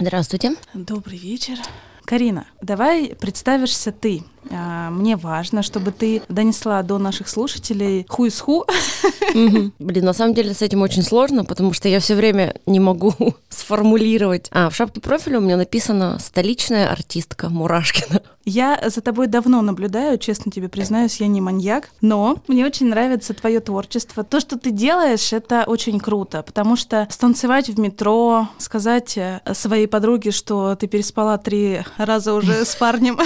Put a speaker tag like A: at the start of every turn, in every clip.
A: Здравствуйте.
B: Добрый вечер. Карина, давай представишься ты. А, мне важно, чтобы ты донесла до наших слушателей хуй с ху.
A: Блин, на самом деле с этим очень сложно, потому что я все время не могу сформулировать. А, в шапке профиля у меня написано «столичная артистка Мурашкина».
B: Я за тобой давно наблюдаю, честно тебе признаюсь, я не маньяк, но мне очень нравится твое творчество. То, что ты делаешь, это очень круто, потому что станцевать в метро, сказать э, своей подруге, что ты переспала три раза уже с парнем,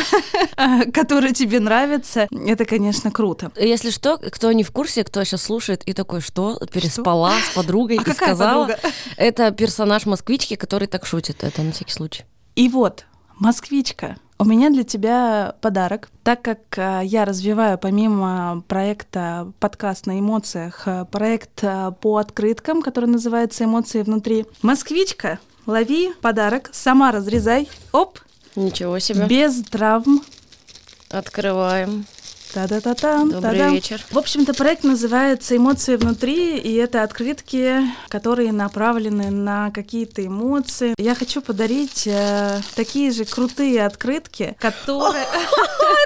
B: который тебе нравится, это, конечно, круто.
A: Если что, кто не в курсе, кто сейчас слушает и такой, что, переспала что? с подругой
B: а
A: и сказала, подруга? это персонаж москвички, который так шутит, это на всякий случай.
B: И вот, москвичка, у меня для тебя подарок. Так как э, я развиваю помимо проекта «Подкаст на эмоциях» э, проект э, по открыткам, который называется «Эмоции внутри». Москвичка, лови подарок, сама разрезай. Оп!
A: Ничего себе.
B: Без травм.
A: Открываем.
B: Та-да-та-та.
A: Добрый та вечер.
B: В общем-то, проект называется «Эмоции внутри», и это открытки, которые направлены на какие-то эмоции. Я хочу подарить э, такие же крутые открытки, которые...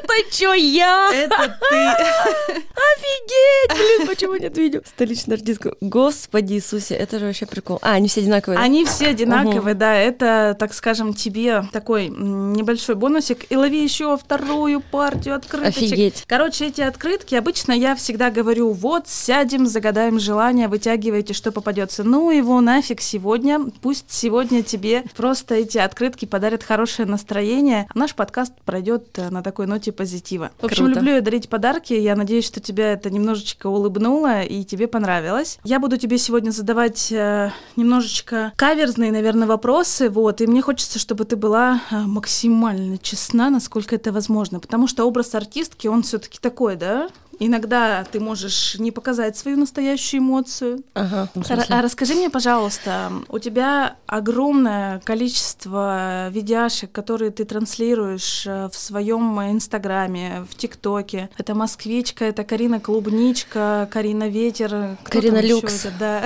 A: Это что, я?
B: Это ты.
A: Офигеть! Блин, почему нет видео? Столичный артистка. Господи Иисусе, это же вообще прикол. А, они все одинаковые?
B: Они все одинаковые, да. Это, так скажем, тебе такой небольшой бонусик. И лови еще вторую партию открыточек.
A: Офигеть.
B: Короче, эти открытки, обычно я всегда говорю, вот, сядем, загадаем желание, вытягивайте, что попадется. Ну его нафиг сегодня, пусть сегодня тебе просто эти открытки подарят хорошее настроение. Наш подкаст пройдет э, на такой ноте позитива. В общем,
A: Круто.
B: люблю я дарить подарки, я надеюсь, что тебя это немножечко улыбнуло и тебе понравилось. Я буду тебе сегодня задавать э, немножечко каверзные, наверное, вопросы, вот, и мне хочется, чтобы ты была э, максимально честна, насколько это возможно, потому что образ артистки, он все все-таки такой, да? Иногда ты можешь не показать свою настоящую эмоцию.
A: Ага,
B: а расскажи мне, пожалуйста, у тебя огромное количество видяшек, которые ты транслируешь э, в своем инстаграме, в ТикТоке. Это москвичка, это Карина Клубничка, Карина Ветер.
A: Карина Люкс.
B: Это, да.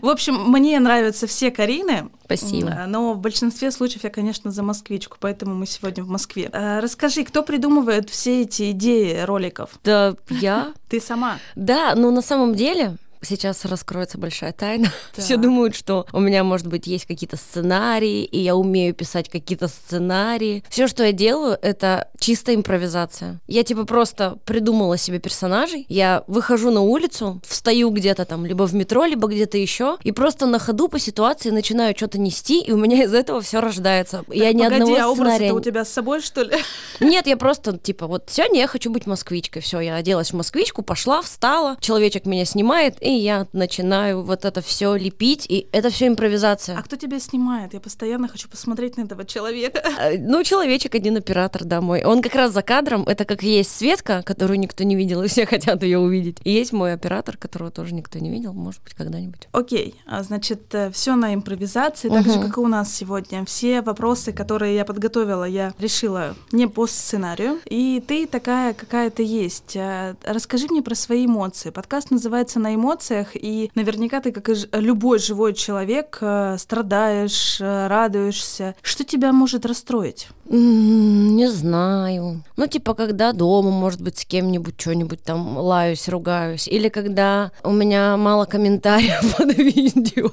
B: В общем, мне нравятся все Карины.
A: Спасибо.
B: Но в большинстве случаев я, конечно, за москвичку, поэтому мы сегодня в Москве. А, расскажи, кто придумывает все эти идеи роликов?
A: Да, я.
B: Ты сама?
A: Да, но на самом деле сейчас раскроется большая тайна. Да. Все думают, что у меня, может быть, есть какие-то сценарии, и я умею писать какие-то сценарии. Все, что я делаю, это чистая импровизация. Я типа просто придумала себе персонажей, я выхожу на улицу, встаю где-то там, либо в метро, либо где-то еще, и просто на ходу по ситуации начинаю что-то нести, и у меня из этого все рождается. Так, я ни
B: погоди,
A: одного
B: а
A: сценария...
B: у тебя с собой, что ли?
A: Нет, я просто, типа, вот сегодня я хочу быть москвичкой. Все, я оделась в москвичку, пошла, встала, человечек меня снимает, и я начинаю вот это все лепить, и это все импровизация.
B: А кто тебя снимает? Я постоянно хочу посмотреть на этого человека.
A: А, ну, человечек один оператор, да, мой. Он как раз за кадром, это как есть Светка, которую никто не видел, и все хотят ее увидеть. И есть мой оператор, которого тоже никто не видел, может быть, когда-нибудь.
B: Окей, а, значит, э, все на импровизации, так угу. же, как и у нас сегодня. Все вопросы, которые я подготовила, я решила не по сценарию. И ты такая, какая то есть. А, расскажи мне про свои эмоции. Подкаст называется «На эмоциях», и наверняка ты, как и любой живой человек, э, страдаешь, э, радуешься. Что тебя может расстроить?
A: Не знаю. Ну, типа, когда дома, может быть, с кем-нибудь что-нибудь там лаюсь, ругаюсь. Или когда у меня мало комментариев под видео.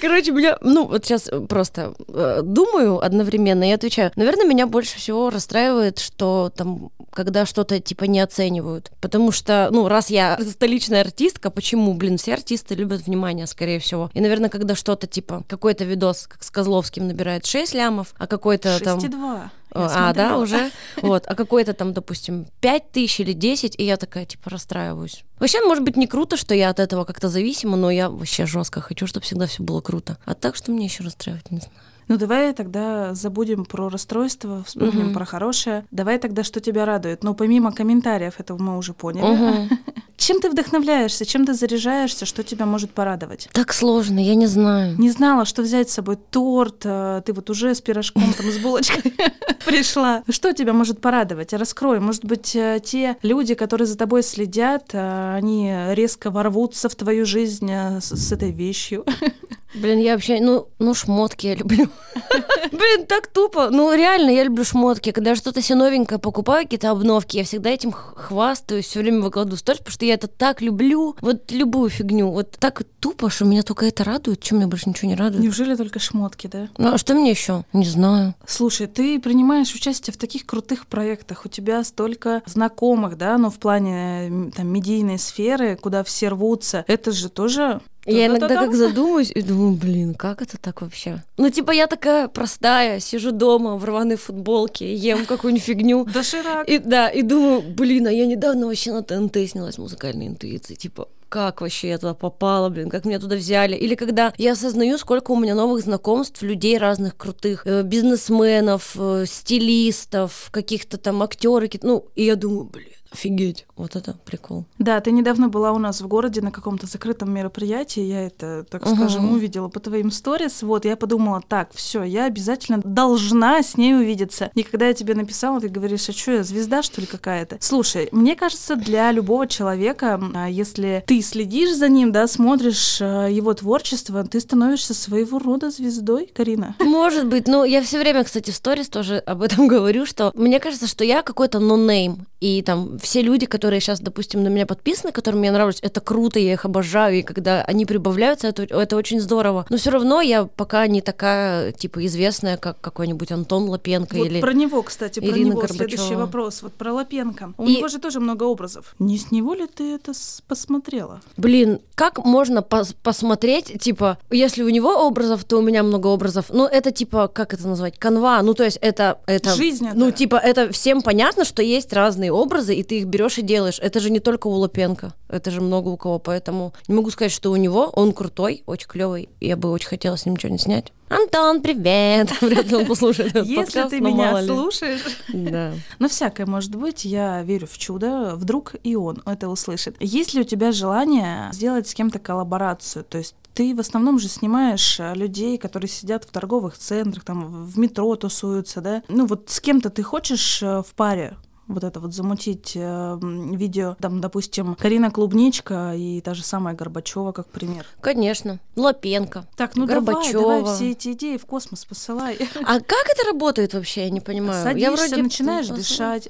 A: Короче, меня, ну, вот сейчас просто э, думаю одновременно и отвечаю. Наверное, меня больше всего расстраивает, что там, когда что-то, типа, не оценивают. Потому что, ну, раз я столичная артистка, почему, блин, все артисты любят внимание, скорее всего. И, наверное, когда что-то, типа, какой-то видос, как с Козловским, набирает 6 лямов, а какой-то там...
B: 6,2.
A: А, да, уже? Вот. А какой-то там, допустим, 5 тысяч или 10, и я такая, типа, расстраиваюсь. Вообще, может быть, не круто, что я от этого как-то зависима, но я вообще жестко хочу, чтобы всегда все было круто. А так, что мне еще расстраивать, не знаю.
B: Ну давай тогда забудем про расстройство, вспомним угу. про хорошее. Давай тогда, что тебя радует. Но помимо комментариев, этого мы уже поняли.
A: Угу.
B: Чем ты вдохновляешься, чем ты заряжаешься, что тебя может порадовать?
A: Так сложно, я не знаю.
B: Не знала, что взять с собой торт, э, ты вот уже с пирожком, там, с булочкой пришла. Что тебя может порадовать? Раскрой. Может быть, э, те люди, которые за тобой следят, э, они резко ворвутся в твою жизнь с этой вещью.
A: Блин, я вообще, ну, ну шмотки я люблю. Блин, так тупо. Ну, реально, я люблю шмотки. Когда что-то себе новенькое покупаю, какие-то обновки, я всегда этим хвастаюсь, все время выкладываю сторис, потому что я это так люблю. Вот любую фигню. Вот так тупо, что меня только это радует. Чем мне больше ничего не радует?
B: Неужели только шмотки, да?
A: Ну, а что мне еще? Не знаю.
B: Слушай, ты принимаешь участие в таких крутых проектах. У тебя столько знакомых, да, но ну, в плане там медийной сферы, куда все рвутся. Это же тоже
A: я иногда как задумаюсь и думаю, блин, как это так вообще? Ну, типа, я такая простая, сижу дома в рваной футболке, ем какую-нибудь фигню.
B: Доширак.
A: И, да, и думаю, блин, а я недавно вообще на ТНТ снялась музыкальной интуиции, типа, как вообще я туда попала, блин, как меня туда взяли. Или когда я осознаю, сколько у меня новых знакомств, людей разных крутых, э, бизнесменов, э, стилистов, каких-то там актеров, ну, и я думаю, блин, Офигеть, вот это прикол.
B: Да, ты недавно была у нас в городе на каком-то закрытом мероприятии, я это, так угу. скажем, увидела по твоим сторис, вот, я подумала, так, все, я обязательно должна с ней увидеться. И когда я тебе написала, ты говоришь, а что я, звезда, что ли, какая-то? Слушай, мне кажется, для любого человека, а, если ты следишь за ним, да, смотришь а, его творчество, ты становишься своего рода звездой, Карина.
A: Может быть, но я все время, кстати, в сторис тоже об этом говорю, что мне кажется, что я какой-то нонейм, и там все люди, которые сейчас, допустим, на меня подписаны, которым мне нравлюсь, это круто, я их обожаю, и когда они прибавляются, это, это очень здорово. Но все равно я пока не такая, типа, известная, как какой-нибудь Антон Лапенко
B: вот
A: или
B: про него, кстати, про
A: Ирина
B: него
A: Горбачева.
B: следующий вопрос. Вот про Лапенко. У и... него же тоже много образов. Не с него ли ты это посмотрела?
A: Блин, как можно пос посмотреть, типа, если у него образов, то у меня много образов. Ну, это типа, как это назвать, канва. Ну, то есть это... это
B: Жизнь это.
A: Ну, типа, это всем понятно, что есть разные образы, и ты их берешь и делаешь. Это же не только у Лапенко, это же много у кого, поэтому не могу сказать, что у него он крутой, очень клевый. Я бы очень хотела с ним что-нибудь снять. Антон, привет! Вряд ли он послушает этот
B: Если ты меня слушаешь.
A: Да.
B: Но всякое может быть, я верю в чудо, вдруг и он это услышит. Есть ли у тебя желание сделать с кем-то коллаборацию? То есть ты в основном же снимаешь э, людей, которые сидят в торговых центрах, там в метро тусуются, да? Ну вот с кем-то ты хочешь э, в паре вот это вот замутить э, видео, там, допустим, Карина Клубничка и та же самая Горбачева, как пример.
A: Конечно. Лапенко.
B: Так, ну Горбачева. давай, давай все эти идеи в космос посылай.
A: А как это работает вообще, я не понимаю.
B: Садишься,
A: я вроде
B: начинаешь дышать.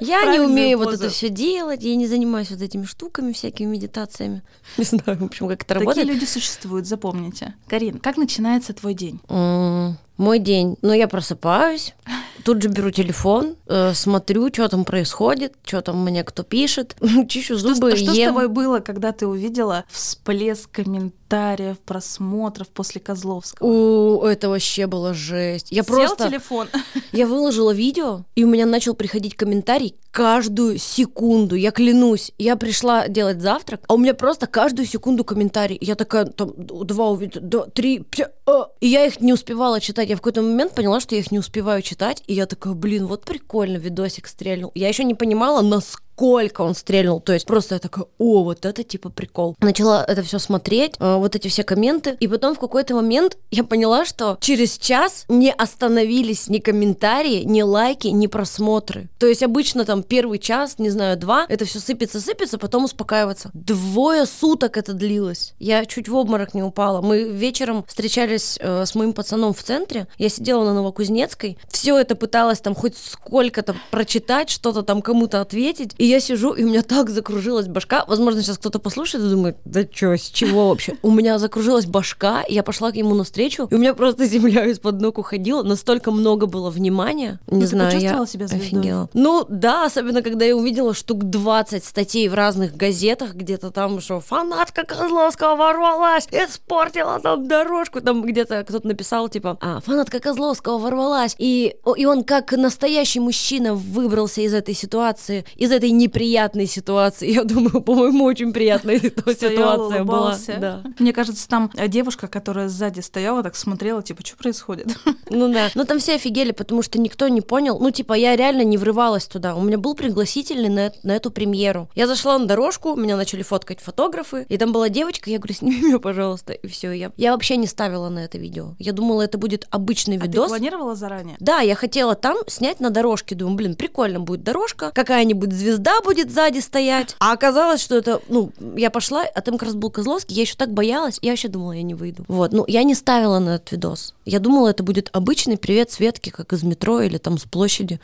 A: Я не умею вот это все делать, я не занимаюсь вот этими штуками, всякими медитациями. Не знаю, в общем, как это работает.
B: Такие люди существуют, запомните. Карин, как начинается твой день?
A: Мой день. Ну, я просыпаюсь, тут же беру телефон, э, смотрю, что там происходит, что там мне кто пишет, чищу зубы,
B: что,
A: ем.
B: Что с тобой было, когда ты увидела всплеск комментариев, просмотров после Козловского?
A: У, это вообще было жесть. Я
B: Сел
A: просто...
B: телефон?
A: Я выложила видео, и у меня начал приходить комментарий каждую секунду, я клянусь. Я пришла делать завтрак, а у меня просто каждую секунду комментарий. Я такая, там, два увидела, три, пя, а. И я их не успевала читать. Я в какой-то момент поняла, что я их не успеваю читать, и я такая, блин, вот прикольно, видосик стрельнул. Я еще не понимала, насколько сколько он стрельнул. То есть просто я такая, о, вот это типа прикол. Начала это все смотреть, э, вот эти все комменты. И потом в какой-то момент я поняла, что через час не остановились ни комментарии, ни лайки, ни просмотры. То есть обычно там первый час, не знаю, два, это все сыпется, сыпется, потом успокаиваться. Двое суток это длилось. Я чуть в обморок не упала. Мы вечером встречались э, с моим пацаном в центре. Я сидела на Новокузнецкой. Все это пыталась там хоть сколько-то прочитать, что-то там кому-то ответить. И я сижу, и у меня так закружилась башка. Возможно, сейчас кто-то послушает и думает, да что, с чего вообще? У меня закружилась башка, и я пошла к нему навстречу, и у меня просто земля из-под ног уходила. Настолько много было внимания. Не знаю,
B: я себя
A: офигела. Ну да, особенно когда я увидела штук 20 статей в разных газетах, где-то там, что фанатка Козловского ворвалась, испортила там дорожку. Там где-то кто-то написал, типа, а, фанатка Козловского ворвалась. И, и он как настоящий мужчина выбрался из этой ситуации, из этой неприятной ситуации. Я думаю, по-моему, очень приятная ситуация была. Да.
B: Мне кажется, там девушка, которая сзади стояла, так смотрела, типа, что происходит?
A: Ну да. Но там все офигели, потому что никто не понял. Ну, типа, я реально не врывалась туда. У меня был пригласительный на, на эту премьеру. Я зашла на дорожку, меня начали фоткать фотографы, и там была девочка, я говорю, сними меня, пожалуйста, и все. Я, я вообще не ставила на это видео. Я думала, это будет обычный
B: а
A: видос.
B: ты планировала заранее?
A: Да, я хотела там снять на дорожке. Думаю, блин, прикольно будет дорожка, какая-нибудь звезда всегда будет сзади стоять. А оказалось, что это, ну, я пошла, а там как раз был Козловский, я еще так боялась, я вообще думала, я не выйду. Вот, ну, я не ставила на этот видос. Я думала, это будет обычный привет Светки, как из метро или там с площади.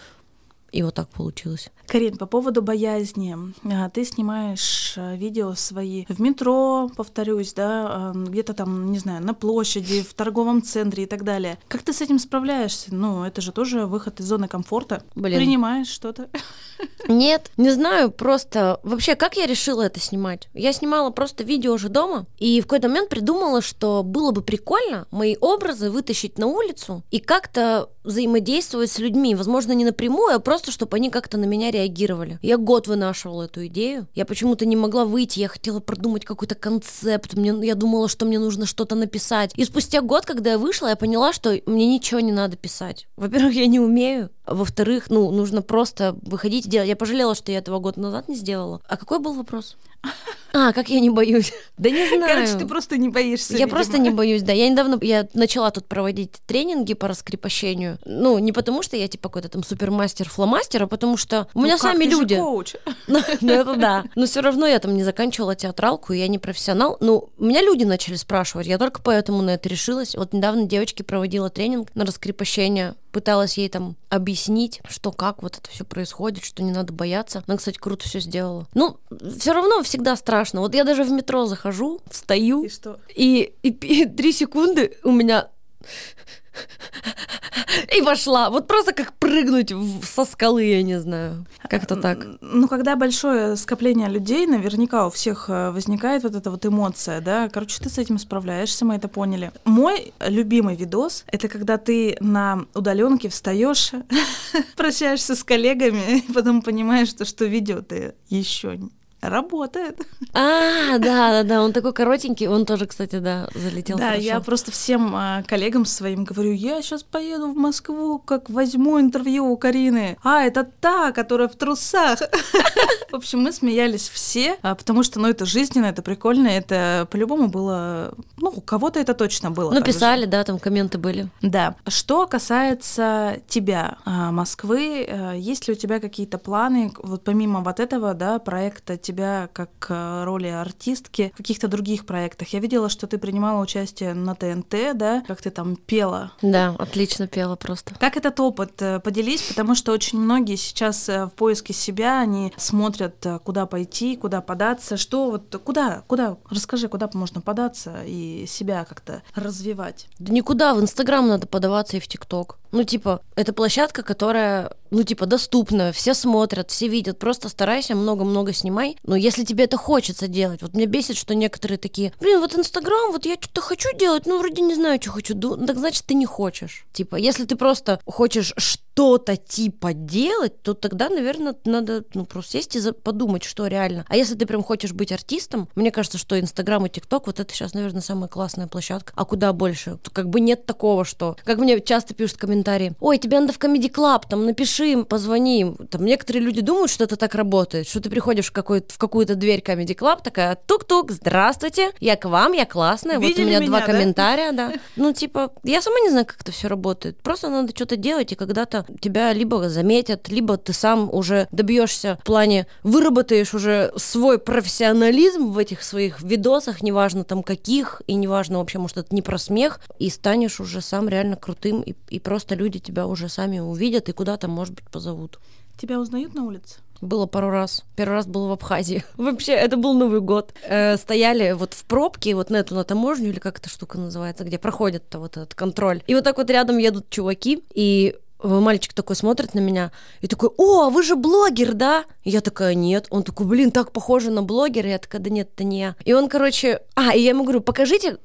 A: И вот так получилось.
B: Карин, по поводу боязни. А, ты снимаешь а, видео свои в метро, повторюсь, да, где-то там, не знаю, на площади, в торговом центре и так далее. Как ты с этим справляешься? Ну, это же тоже выход из зоны комфорта. Блин. Принимаешь что-то?
A: Нет, не знаю, просто... Вообще, как я решила это снимать? Я снимала просто видео уже дома, и в какой-то момент придумала, что было бы прикольно мои образы вытащить на улицу и как-то взаимодействовать с людьми. Возможно, не напрямую, а просто, чтобы они как-то на меня реагировали. Я год вынашивала эту идею. Я почему-то не могла выйти, я хотела продумать какой-то концепт. Мне, я думала, что мне нужно что-то написать. И спустя год, когда я вышла, я поняла, что мне ничего не надо писать. Во-первых, я не умею. Во-вторых, ну, нужно просто выходить и делать. Я пожалела, что я этого год назад не сделала. А какой был вопрос? А, как я не боюсь? Да не знаю.
B: Короче, ты просто не боишься.
A: Я видимо. просто не боюсь, да. Я недавно я начала тут проводить тренинги по раскрепощению. Ну, не потому что я типа какой-то там супермастер, фломастер, а потому что у меня ну сами
B: как?
A: люди.
B: Ты же коуч.
A: Ну, ну, это да. Но все равно я там не заканчивала театралку, и я не профессионал. Ну, меня люди начали спрашивать. Я только поэтому на это решилась. Вот недавно девочке проводила тренинг на раскрепощение пыталась ей там объяснить, что как вот это все происходит, что не надо бояться. Она, кстати, круто все сделала. Ну, все равно всегда страшно. Вот я даже в метро захожу, встаю,
B: и, что?
A: и, и, и три секунды у меня и вошла. Вот просто как прыгнуть со скалы, я не знаю. Как-то так.
B: Ну, когда большое скопление людей, наверняка у всех э, возникает вот эта вот эмоция, да. Короче, ты с этим справляешься, мы это поняли. Мой любимый видос — это когда ты на удаленке встаешь, прощаешься с коллегами, и потом понимаешь, что, что видео ты еще работает.
A: А, да, да, да, он такой коротенький, он тоже, кстати, да, залетел.
B: Да,
A: хорошо.
B: я просто всем а, коллегам своим говорю, я сейчас поеду в Москву, как возьму интервью у Карины. А, это та, которая в трусах. В общем, мы смеялись все, а, потому что, ну, это жизненно, это прикольно, это по-любому было, ну, у кого-то это точно было.
A: Ну, писали, да, там комменты были.
B: Да. Что касается тебя, а, Москвы, есть ли у тебя какие-то планы, вот помимо вот этого, да, проекта тебя как э, роли артистки в каких-то других проектах. Я видела, что ты принимала участие на ТНТ, да, как ты там пела.
A: Да, отлично пела просто.
B: Как этот опыт? Э, поделись, потому что очень многие сейчас э, в поиске себя, они смотрят, куда пойти, куда податься, что вот, куда, куда, расскажи, куда можно податься и себя как-то развивать.
A: Да никуда, в Инстаграм надо подаваться и в ТикТок. Ну, типа, это площадка, которая, ну, типа, доступна, все смотрят, все видят, просто старайся, много-много снимай. Но если тебе это хочется делать, вот меня бесит, что некоторые такие, блин, вот Инстаграм, вот я что-то хочу делать, ну, вроде не знаю, что хочу, так значит, ты не хочешь. Типа, если ты просто хочешь что-то типа делать, то тогда, наверное, надо, ну, просто сесть и подумать, что реально. А если ты прям хочешь быть артистом, мне кажется, что Инстаграм и ТикТок, вот это сейчас, наверное, самая классная площадка. А куда больше? Как бы нет такого, что... Как мне часто пишут комментарии. Ой, тебе надо в Comedy Club, там напиши им, позвони им. Там некоторые люди думают, что это так работает, что ты приходишь в, какой в какую-то дверь Comedy Club, такая тук-тук, здравствуйте, я к вам, я классная,
B: Видели
A: вот у меня,
B: меня
A: два
B: да?
A: комментария, да. Ну, типа, я сама не знаю, как это все работает. Просто надо что-то делать, и когда-то тебя либо заметят, либо ты сам уже добьешься в плане, выработаешь уже свой профессионализм в этих своих видосах, неважно там каких, и неважно вообще, может, это не про смех, и станешь уже сам реально крутым, и, и просто просто люди тебя уже сами увидят и куда-то, может быть, позовут.
B: Тебя узнают на улице?
A: Было пару раз. Первый раз был в Абхазии. Вообще, это был Новый год. Э, стояли вот в пробке, вот на эту, на таможню, или как эта штука называется, где проходит -то вот этот контроль. И вот так вот рядом едут чуваки, и мальчик такой смотрит на меня и такой, о, а вы же блогер, да? И я такая, нет. Он такой, блин, так похоже на блогера. Я такая, да нет, это не я. И он, короче, а, и я ему говорю, покажите,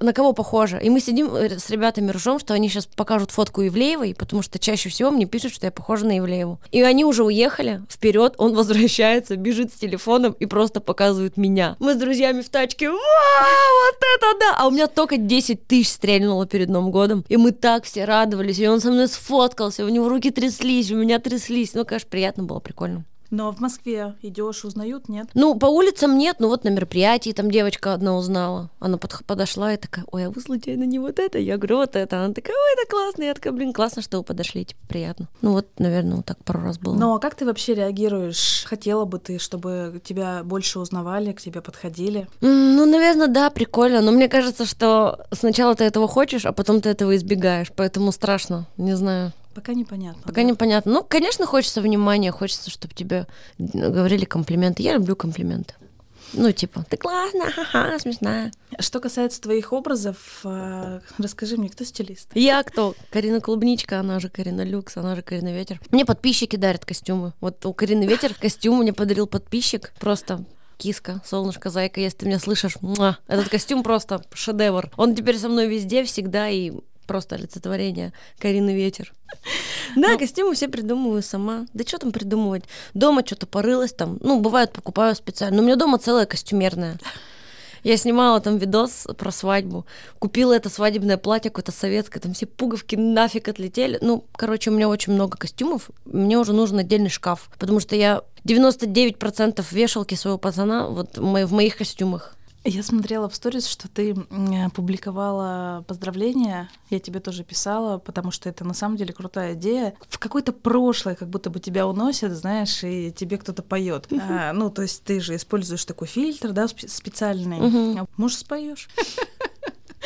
A: на кого похоже. И мы сидим э, с ребятами ржем, что они сейчас покажут фотку Ивлеевой, потому что чаще всего мне пишут, что я похожа на Ивлееву. И они уже уехали вперед, он возвращается, бежит с телефоном и просто показывает меня. Мы с друзьями в тачке, вау, вот это да! А у меня только 10 тысяч стрельнуло перед Новым годом. И мы так все радовались, и он со мной сфоткался, у него руки тряслись, у меня тряслись. Ну, конечно, приятно было, прикольно.
B: Но в Москве идешь, узнают, нет?
A: Ну, по улицам нет, ну вот на мероприятии там девочка одна узнала. Она под, подошла и такая, ой, а вы случайно не вот это? Я говорю, вот это. Она такая, ой, это классно. Я такая, блин, классно, что вы подошли, типа, приятно. Ну вот, наверное, вот так пару раз было.
B: Ну, а как ты вообще реагируешь? Хотела бы ты, чтобы тебя больше узнавали, к тебе подходили?
A: Ну, наверное, да, прикольно. Но мне кажется, что сначала ты этого хочешь, а потом ты этого избегаешь. Поэтому страшно, не знаю.
B: Пока непонятно.
A: Пока да? непонятно. Ну, конечно, хочется внимания, хочется, чтобы тебе говорили комплименты. Я люблю комплименты. Ну, типа, ты классная, ха-ха, смешная.
B: Что касается твоих образов, э, расскажи мне, кто стилист?
A: Я кто? Карина Клубничка, она же Карина Люкс, она же Карина Ветер. Мне подписчики дарят костюмы. Вот у Карины Ветер костюм мне подарил подписчик. Просто киска, солнышко, зайка, если ты меня слышишь, муа, этот костюм просто шедевр. Он теперь со мной везде, всегда, и просто олицетворение Карины Ветер. Да, ну, костюмы все придумываю сама. Да что там придумывать? Дома что-то порылась там. Ну, бывает, покупаю специально. Но у меня дома целая костюмерная. Я снимала там видос про свадьбу. Купила это свадебное платье какое-то советское. Там все пуговки нафиг отлетели. Ну, короче, у меня очень много костюмов. Мне уже нужен отдельный шкаф. Потому что я 99% вешалки своего пацана вот в моих костюмах.
B: Я смотрела в сторис, что ты публиковала поздравления. Я тебе тоже писала, потому что это на самом деле крутая идея. В какое-то прошлое, как будто бы тебя уносят, знаешь, и тебе кто-то поет. А, ну, то есть ты же используешь такой фильтр, да, специальный. Угу. Может, споешь?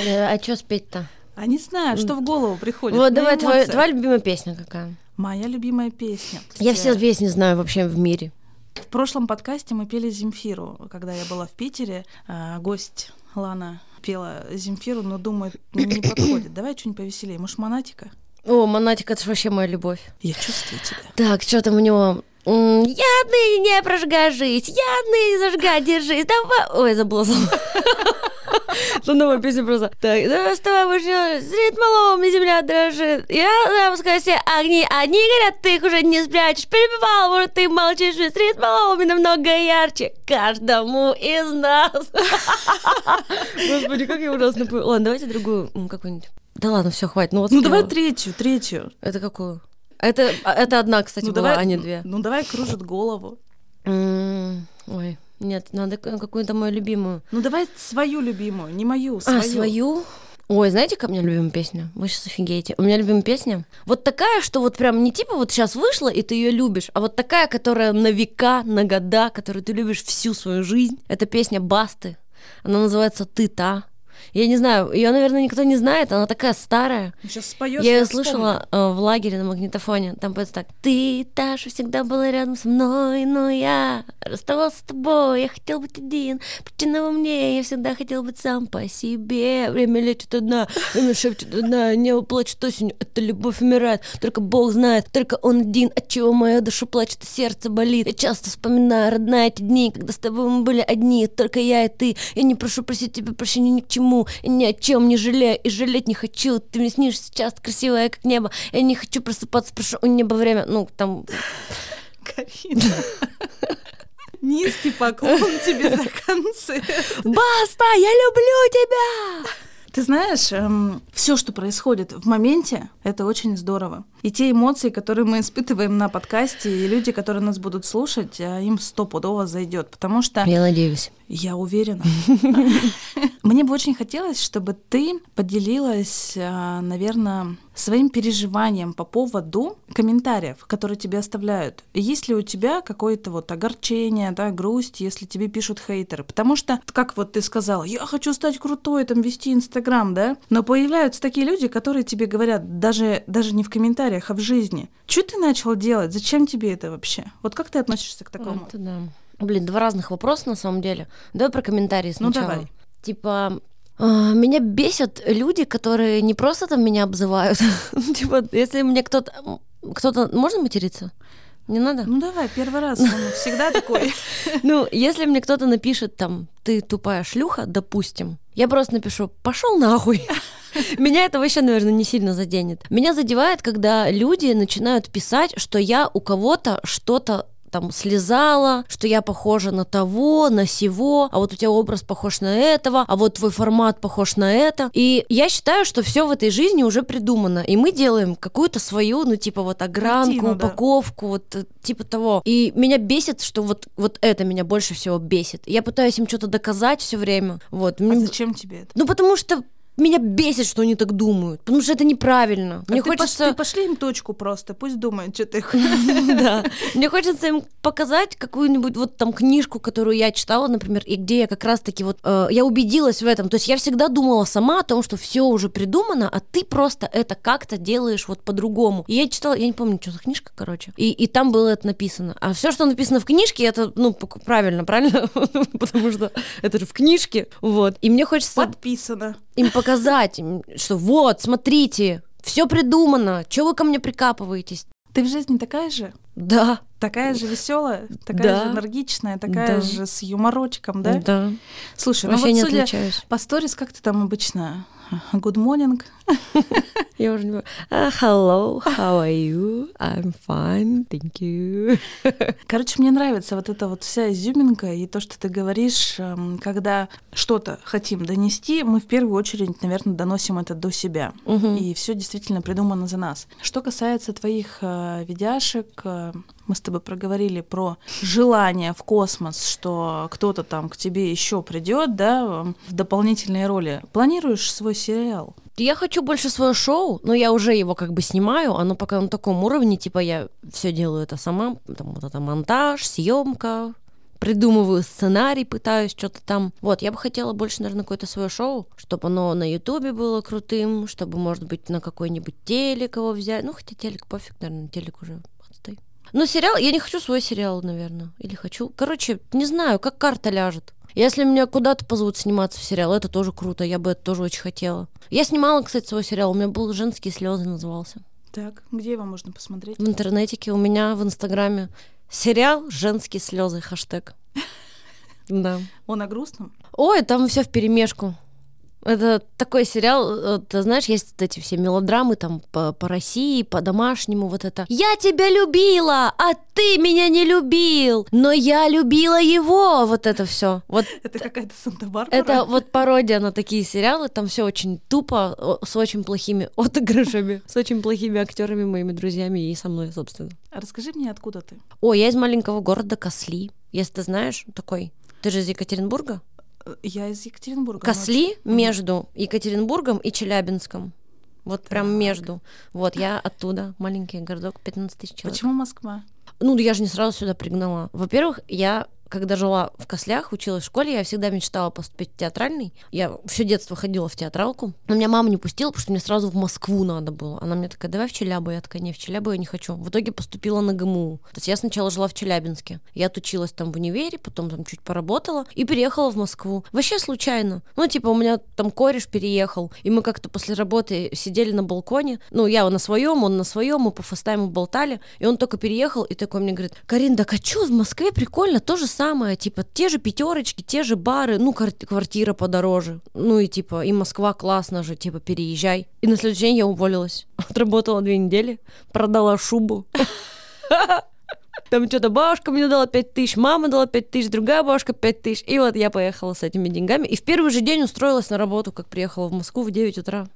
A: Э, а что спеть-то?
B: А не знаю, что в голову приходит.
A: Вот давай, твоя, твоя любимая песня какая?
B: Моя любимая песня.
A: Я все песни знаю вообще в мире.
B: В прошлом подкасте мы пели Земфиру, когда я была в Питере. А, гость Лана пела Земфиру, но думаю, не подходит. Давай что-нибудь повеселее. Может, Монатика?
A: О, Монатика, это же вообще моя любовь.
B: Я чувствую тебя.
A: Так, что там у него? Я отныне не прожига жизнь, я отныне зажга, держись, давай... Ой, забыла Ну, новая песня просто. Так, с тобой больше с ритмолом земля дрожит. Я запускаю все огни, одни горят, ты их уже не спрячешь. Перебивал, может, ты молчишь, с ритмолом намного ярче каждому из нас. Господи, как я ужасно Ладно, давайте другую какую-нибудь. Да ладно, все, хватит.
B: Ну, вот ну давай третью, третью.
A: Это какую? Это, это одна, кстати, ну, была, давай, а не две.
B: Ну давай кружит голову.
A: Mm, нет, надо какую-то мою любимую.
B: Ну давай свою любимую, не мою, свою.
A: А, свою? Ой, знаете, как у меня любимая песня? Вы сейчас офигеете. У меня любимая песня. Вот такая, что вот прям не типа вот сейчас вышла, и ты ее любишь, а вот такая, которая на века, на года, которую ты любишь всю свою жизнь. Это песня Басты. Она называется «Ты та». Я не знаю, ее, наверное, никто не знает, она такая старая.
B: Сейчас споешь.
A: Я ее слышала э, в лагере на магнитофоне. Там поется так: Ты, Таша, всегда была рядом со мной, но я расставался с тобой, я хотел быть один. Причина во мне, я всегда хотел быть сам по себе. Время лечит одна, время шепчет одна, небо плачет осенью, эта любовь умирает. Только Бог знает, только Он один, от чего моя душа плачет, и сердце болит. Я часто вспоминаю, родная, эти дни, когда с тобой мы были одни, только я и ты. Я не прошу просить тебя прощения ни к чему, и ни о чем не жалею, и жалеть не хочу. Ты мне снишься часто, красивая, как небо. Я не хочу просыпаться, прошу у неба время. Ну, там...
B: Карина. Низкий поклон тебе за концерт.
A: Баста, я люблю тебя!
B: Ты знаешь, эм, все, что происходит в моменте, это очень здорово. И те эмоции, которые мы испытываем на подкасте, и люди, которые нас будут слушать, э, им стопудово зайдет, потому что...
A: Я надеюсь.
B: Я уверена. Мне бы очень хотелось, чтобы ты поделилась, э, наверное, своим переживанием по поводу комментариев, которые тебе оставляют. Есть ли у тебя какое-то вот огорчение, да, грусть, если тебе пишут хейтеры? Потому что, как вот ты сказала, я хочу стать крутой, там, вести Инстаграм, да, но появляются такие люди, которые тебе говорят, даже, даже не в комментариях, а в жизни, что ты начал делать, зачем тебе это вообще? Вот как ты относишься к такому?
A: Это да. Блин, два разных вопроса на самом деле. Давай про комментарии ну, сначала.
B: Ну давай.
A: Типа, а, меня бесят люди, которые не просто там меня обзывают. типа, если мне кто-то... Кто-то... Можно материться? Не надо?
B: Ну давай, первый раз. Всегда такой.
A: Ну, если мне кто-то напишет там, ты тупая шлюха, допустим, я просто напишу, пошел нахуй. Меня это вообще, наверное, не сильно заденет. Меня задевает, когда люди начинают писать, что я у кого-то что-то там слезала, что я похожа на того, на сего, а вот у тебя образ похож на этого, а вот твой формат похож на это. И я считаю, что все в этой жизни уже придумано, и мы делаем какую-то свою, ну типа вот огранку, Картину, упаковку, да. вот э, типа того. И меня бесит, что вот, вот это меня больше всего бесит. Я пытаюсь им что-то доказать все время. Вот.
B: А зачем тебе это?
A: Ну потому что меня бесит, что они так думают, потому что это неправильно.
B: А Мне ты хочется... Пош... Ты пошли им точку просто, пусть думают, что ты
A: Да. Мне хочется им показать какую-нибудь вот там книжку, которую я читала, например, и где я как раз-таки вот... Э, я убедилась в этом. То есть я всегда думала сама о том, что все уже придумано, а ты просто это как-то делаешь вот по-другому. И я читала, я не помню, что за книжка, короче. И, и там было это написано. А все, что написано в книжке, это, ну, правильно, правильно? Потому что это же в книжке. Вот. И мне хочется...
B: Подписано.
A: Им показать показать, что вот, смотрите, все придумано, чего вы ко мне прикапываетесь?
B: Ты в жизни такая же?
A: Да.
B: Такая же веселая, такая да. же энергичная, такая да. же с юморочком, да?
A: Да.
B: Слушай, Вообще ну вот не судя отличаюсь. по сторис, как ты там обычно Good morning.
A: Я уже не uh, Hello, how are you? I'm fine, thank you.
B: Короче, мне нравится вот эта вот вся изюминка и то, что ты говоришь, эм, когда что-то хотим донести, мы в первую очередь, наверное, доносим это до себя. Угу. И все действительно придумано за нас. Что касается твоих э, видяшек, э, мы с тобой проговорили про желание в космос, что кто-то там к тебе еще придет, да, в дополнительные роли. Планируешь свой сериал?
A: Я хочу больше свое шоу, но я уже его как бы снимаю, оно пока на таком уровне, типа я все делаю это сама, там вот это монтаж, съемка, придумываю сценарий, пытаюсь что-то там. Вот, я бы хотела больше, наверное, какое-то свое шоу, чтобы оно на Ютубе было крутым, чтобы, может быть, на какой-нибудь телек его взять. Ну, хотя телек пофиг, наверное, телек уже отстой. Но сериал, я не хочу свой сериал, наверное. Или хочу. Короче, не знаю, как карта ляжет. Если меня куда-то позовут сниматься в сериал, это тоже круто, я бы это тоже очень хотела. Я снимала, кстати, свой сериал, у меня был «Женские слезы» назывался.
B: Так, где его можно посмотреть?
A: В интернетике, у меня в Инстаграме. Сериал «Женские слезы», хэштег. Да.
B: Он о грустном?
A: Ой, там все в перемешку. Это такой сериал, ты знаешь, есть вот эти все мелодрамы там по, по России, по домашнему, вот это «Я тебя любила, а ты меня не любил, но я любила его!» Вот это все. Вот
B: это какая-то Санта-Барбара?
A: Это вот пародия на такие сериалы, там все очень тупо, с очень плохими отыгрышами, с очень плохими актерами, моими друзьями и со мной, собственно.
B: А расскажи мне, откуда ты?
A: О, я из маленького города Косли, если ты знаешь такой. Ты же из Екатеринбурга?
B: Я из Екатеринбурга.
A: Косли ночью. между Екатеринбургом и Челябинском. Вот так. прям между. Вот, я оттуда, маленький городок, 15 тысяч человек.
B: Почему Москва?
A: Ну, я же не сразу сюда пригнала. Во-первых, я когда жила в Кослях, училась в школе, я всегда мечтала поступить в театральный. Я все детство ходила в театралку. Но меня мама не пустила, потому что мне сразу в Москву надо было. Она мне такая, давай в Челябу. Я такая, не, в Челябу я не хочу. В итоге поступила на ГМУ. То есть я сначала жила в Челябинске. Я отучилась там в универе, потом там чуть поработала и переехала в Москву. Вообще случайно. Ну, типа, у меня там кореш переехал, и мы как-то после работы сидели на балконе. Ну, я на своем, он на своем, мы по фастайму болтали. И он только переехал и такой мне говорит, Карин, да а что, в Москве прикольно, тоже самое, типа, те же пятерочки, те же бары, ну, квартира подороже, ну, и, типа, и Москва классно же, типа, переезжай. И на следующий день я уволилась. Отработала две недели, продала шубу. Там что-то бабушка мне дала 5 тысяч, мама дала 5 тысяч, другая бабушка 5 тысяч. И вот я поехала с этими деньгами. И в первый же день устроилась на работу, как приехала в Москву в 9 утра.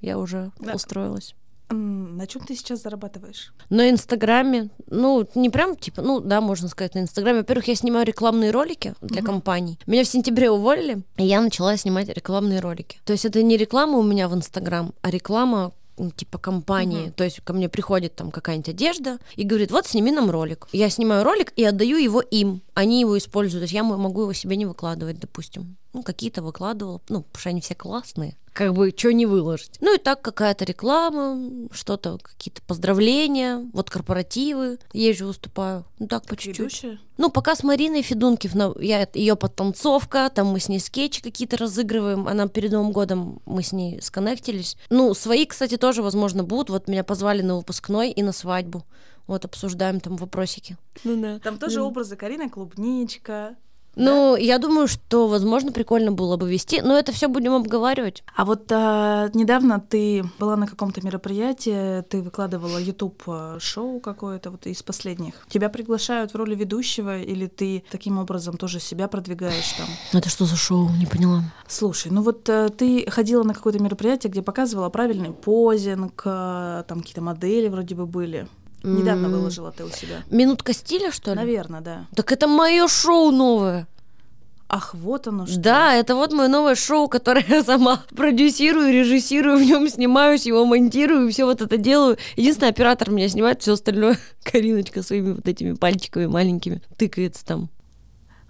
A: Я уже да. устроилась.
B: На чем ты сейчас зарабатываешь?
A: На Инстаграме. Ну, не прям типа, ну да, можно сказать, на Инстаграме. Во-первых, я снимаю рекламные ролики для uh-huh. компаний. Меня в сентябре уволили, и я начала снимать рекламные ролики. То есть это не реклама у меня в Инстаграм, а реклама типа компании. Uh-huh. То есть ко мне приходит там какая-нибудь одежда и говорит, вот сними нам ролик. Я снимаю ролик и отдаю его им. Они его используют. То есть я могу его себе не выкладывать, допустим. Ну, какие-то выкладывала, ну, потому что они все классные как бы что не выложить. Ну и так какая-то реклама, что-то, какие-то поздравления, вот корпоративы, езжу, выступаю. Ну так по чуть-чуть. Ну, пока с Мариной Федункив, я ее подтанцовка, там мы с ней скетчи какие-то разыгрываем, она перед Новым годом мы с ней сконнектились. Ну, свои, кстати, тоже, возможно, будут. Вот меня позвали на выпускной и на свадьбу. Вот обсуждаем там вопросики.
B: Ну да. Там тоже образы Карина Клубничка,
A: Ну, я думаю, что, возможно, прикольно было бы вести, но это все будем обговаривать.
B: А вот а, недавно ты была на каком-то мероприятии, ты выкладывала YouTube а, шоу какое-то вот из последних. Тебя приглашают в роли ведущего или ты таким образом тоже себя продвигаешь там?
A: Это что за шоу? Не поняла.
B: Слушай, ну вот а, ты ходила на какое-то мероприятие, где показывала правильный позинг, а, там какие-то модели вроде бы были. Недавно
A: М.
B: выложила ты у себя.
A: Минутка стиля, что ли?
B: Наверное, да.
A: Так это мое шоу новое.
B: Ах, вот оно что.
A: Да, это вот мое новое шоу, которое я сама продюсирую, режиссирую, в нем снимаюсь, его монтирую, все вот это делаю. Единственный оператор меня снимает, все остальное Кариночка своими вот этими пальчиками маленькими тыкается там.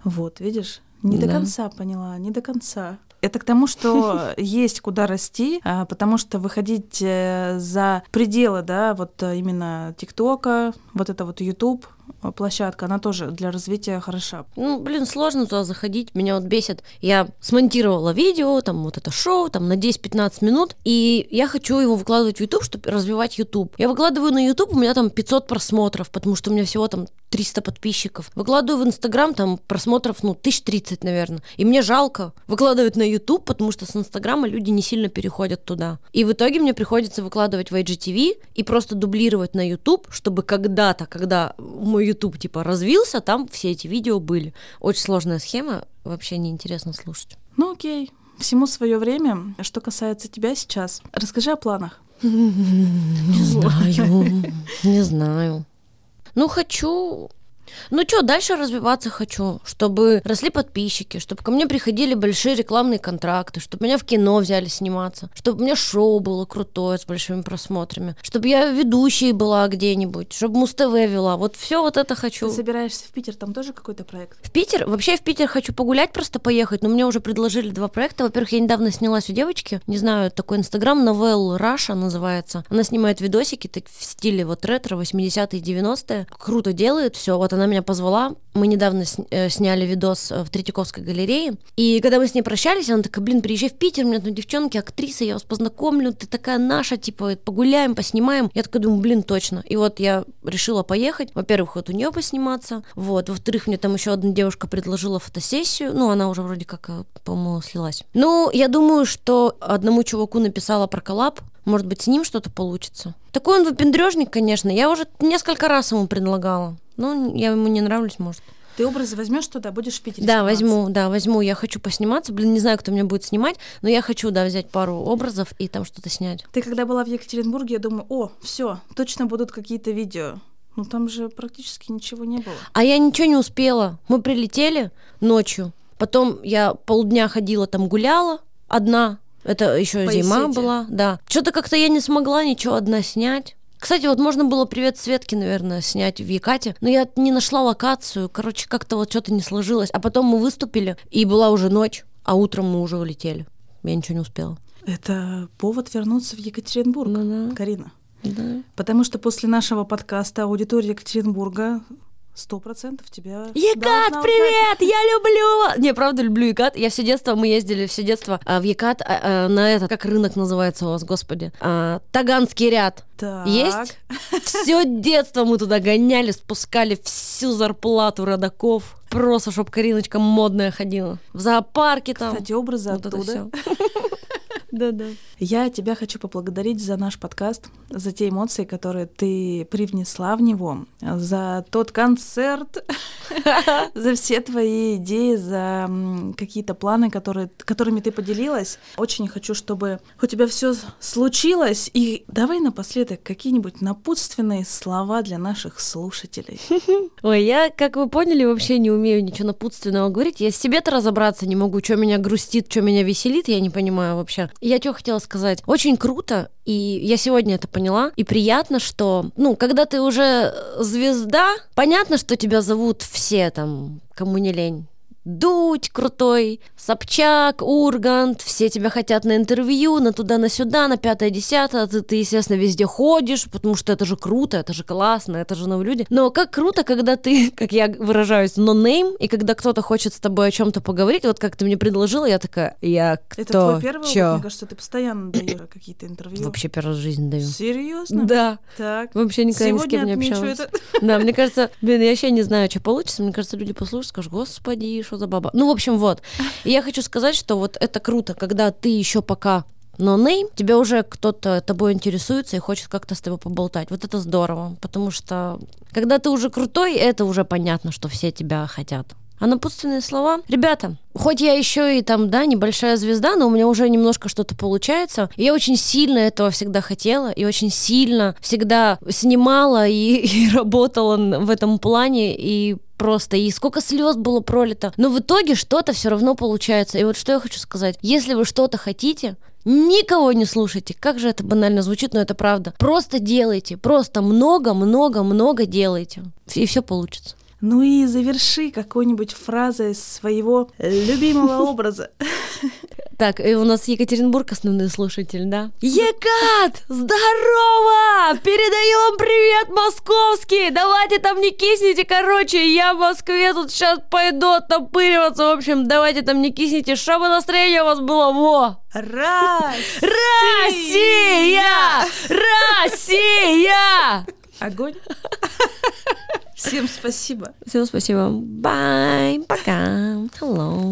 B: Вот, видишь? Не до
A: Да.
B: конца поняла, не до конца. Это к тому, что есть куда расти, а, потому что выходить э, за пределы, да, вот э, именно ТикТока, вот это вот YouTube э, площадка, она тоже для развития хороша.
A: Ну, блин, сложно туда заходить, меня вот бесит. Я смонтировала видео, там вот это шоу, там на 10-15 минут, и я хочу его выкладывать в YouTube, чтобы развивать YouTube. Я выкладываю на YouTube, у меня там 500 просмотров, потому что у меня всего там 300 подписчиков. Выкладываю в Инстаграм, там просмотров, ну, 1030, наверное. И мне жалко выкладывать на YouTube, потому что с Инстаграма люди не сильно переходят туда. И в итоге мне приходится выкладывать в IGTV и просто дублировать на YouTube, чтобы когда-то, когда мой YouTube типа развился, там все эти видео были. Очень сложная схема, вообще неинтересно слушать.
B: Ну окей, всему свое время. Что касается тебя сейчас, расскажи о планах.
A: Не знаю, не знаю. Ну, хочу... Ну что, дальше развиваться хочу, чтобы росли подписчики, чтобы ко мне приходили большие рекламные контракты, чтобы меня в кино взяли сниматься, чтобы у меня шоу было крутое с большими просмотрами, чтобы я ведущей была где-нибудь, чтобы Муз-ТВ вела. Вот все вот это хочу.
B: Ты собираешься в Питер, там тоже какой-то проект?
A: В Питер? Вообще в Питер хочу погулять, просто поехать, но мне уже предложили два проекта. Во-первых, я недавно снялась у девочки, не знаю, такой инстаграм, Nouvelle Russia называется. Она снимает видосики так, в стиле вот ретро, 80-е, 90-е. Круто делает все. Вот она меня позвала. Мы недавно э, сняли видос э, в Третьяковской галерее. И когда мы с ней прощались, она такая, блин, приезжай в Питер, у меня там девчонки, актрисы, я вас познакомлю, ты такая наша, типа, погуляем, поснимаем. Я такая думаю, блин, точно. И вот я решила поехать. Во-первых, вот у нее посниматься. Вот. Во-вторых, мне там еще одна девушка предложила фотосессию. Ну, она уже вроде как, э, по-моему, слилась. Ну, я думаю, что одному чуваку написала про коллаб. Может быть, с ним что-то получится. Такой он выпендрежник, конечно. Я уже несколько раз ему предлагала. Ну, я ему не нравлюсь, может.
B: Ты образы возьмешь туда, будешь в Питере
A: Да,
B: сниматься?
A: возьму, да, возьму. Я хочу посниматься. Блин, не знаю, кто меня будет снимать, но я хочу, да, взять пару образов и там что-то снять.
B: Ты когда была в Екатеринбурге, я думаю, о, все, точно будут какие-то видео. Ну там же практически ничего не было.
A: А я ничего не успела. Мы прилетели ночью. Потом я полдня ходила там гуляла одна. Это еще
B: По
A: зима была, да. Что-то как-то я не смогла ничего одна снять. Кстати, вот можно было «Привет, Светке», наверное, снять в Екате, но я не нашла локацию, короче, как-то вот что-то не сложилось. А потом мы выступили, и была уже ночь, а утром мы уже улетели. Я ничего не успела.
B: Это повод вернуться в Екатеринбург,
A: Ну да.
B: Карина.
A: Да.
B: Потому что после нашего подкаста аудитория Екатеринбурга сто процентов тебя
A: Екат, привет! Я люблю! Не, правда, люблю Екат. Я все детство, мы ездили все детство а, в Екат а, а, на этот, как рынок называется у вас, господи? А, Таганский ряд.
B: Так.
A: Есть? Все детство мы туда гоняли, спускали всю зарплату родаков. Просто, чтоб Кариночка модная ходила. В зоопарке там.
B: Кстати, образы
A: Вот
B: оттуда.
A: Да-да.
B: Я тебя хочу поблагодарить за наш подкаст, за те эмоции, которые ты привнесла в него, за тот концерт, за все твои идеи, за какие-то планы, которые, которыми ты поделилась. Очень хочу, чтобы у тебя все случилось. И давай напоследок какие-нибудь напутственные слова для наших слушателей.
A: Ой, я, как вы поняли, вообще не умею ничего напутственного говорить. Я себе-то разобраться не могу, что меня грустит, что меня веселит, я не понимаю вообще. Я что хотела сказать? Очень круто, и я сегодня это поняла, и приятно, что, ну, когда ты уже звезда, понятно, что тебя зовут все там, кому не лень. Дудь крутой, Собчак, Ургант, все тебя хотят на интервью, на туда, на сюда, на пятое, десятое, ты, ты, естественно, везде ходишь, потому что это же круто, это же классно, это же новые люди. Но как круто, когда ты, как я выражаюсь, no-name, и когда кто-то хочет с тобой о чем-то поговорить, вот как ты мне предложила, я такая, я кто,
B: Это твой первый опыт?
A: чё?
B: Мне кажется, ты постоянно даешь какие-то интервью.
A: Вообще первый раз в жизни даю.
B: Серьезно?
A: Да,
B: Так.
A: вообще никогда ни с
B: Сегодня
A: кем не общалась.
B: это.
A: Да, мне кажется, блин, я вообще не знаю, что получится. Мне кажется, люди послушают, скажут, господи, что за баба? Ну, в общем, вот. И я хочу сказать, что вот это круто, когда ты еще пока но name, тебе уже кто-то тобой интересуется и хочет как-то с тобой поболтать. Вот это здорово, потому что когда ты уже крутой, это уже понятно, что все тебя хотят. А напутственные слова? Ребята, хоть я еще и там, да, небольшая звезда, но у меня уже немножко что-то получается. Я очень сильно этого всегда хотела и очень сильно всегда снимала и, и работала в этом плане и просто, и сколько слез было пролито. Но в итоге что-то все равно получается. И вот что я хочу сказать. Если вы что-то хотите, Никого не слушайте. Как же это банально звучит, но это правда. Просто делайте. Просто много-много-много делайте. И все получится.
B: Ну и заверши какой-нибудь фразой своего любимого образа.
A: Так, и у нас Екатеринбург основной слушатель, да? Екат! Здорово! Передаем привет московский! Давайте там не кисните, короче, я в Москве тут сейчас пойду оттопыриваться. В общем, давайте там не кисните, чтобы настроение у вас было во!
B: Россия!
A: Россия! Россия!
B: Огонь! Всем спасибо.
A: Всем спасибо. Bye. Пока. Hello.